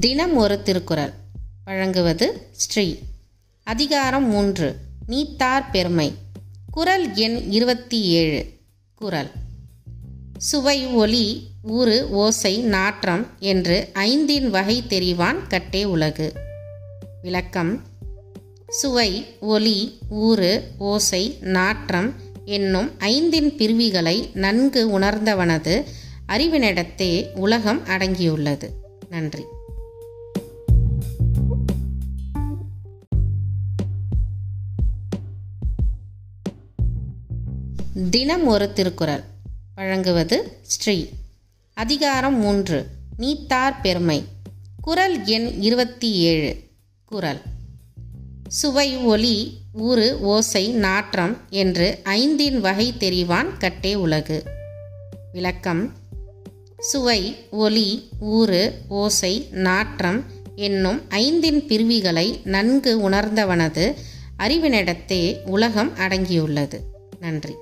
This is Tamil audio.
தினம் ஒரு திருக்குறள். வழங்குவது ஸ்ரீ. அதிகாரம் மூன்று. நீத்தார் பெருமை. குறள் எண் இருபத்தி ஏழு. குறள் சுவை ஒலி ஊறு ஓசை நாற்றம் என்று ஐந்தின் வகை தெரிவான் கட்டே உலகு. விளக்கம். சுவை ஒலி ஊறு ஓசை நாற்றம் என்னும் ஐந்தின் பிரிவிகளை நன்கு உணர்ந்தவனது அறிவினிடத்தே உலகம் அடங்கியுள்ளது. நன்றி. தினம் ஒரு திருக்குறள். வழங்குவது ஸ்ரீ. அதிகாரம் மூன்று. நீத்தார் பெருமை. குறள் எண் இருபத்தி ஏழு. குறள் சுவை ஒலி ஊறு ஓசை நாற்றம் என்று ஐந்தின் வகை தெரிவான் கட்டே உலகு. விளக்கம். சுவை ஒலி ஊறு ஓசை நாற்றம் என்னும் ஐந்தின் பிரிவிகளை நன்கு உணர்ந்தவனது அறிவினிடத்தே உலகம் அடங்கியுள்ளது. நன்றி.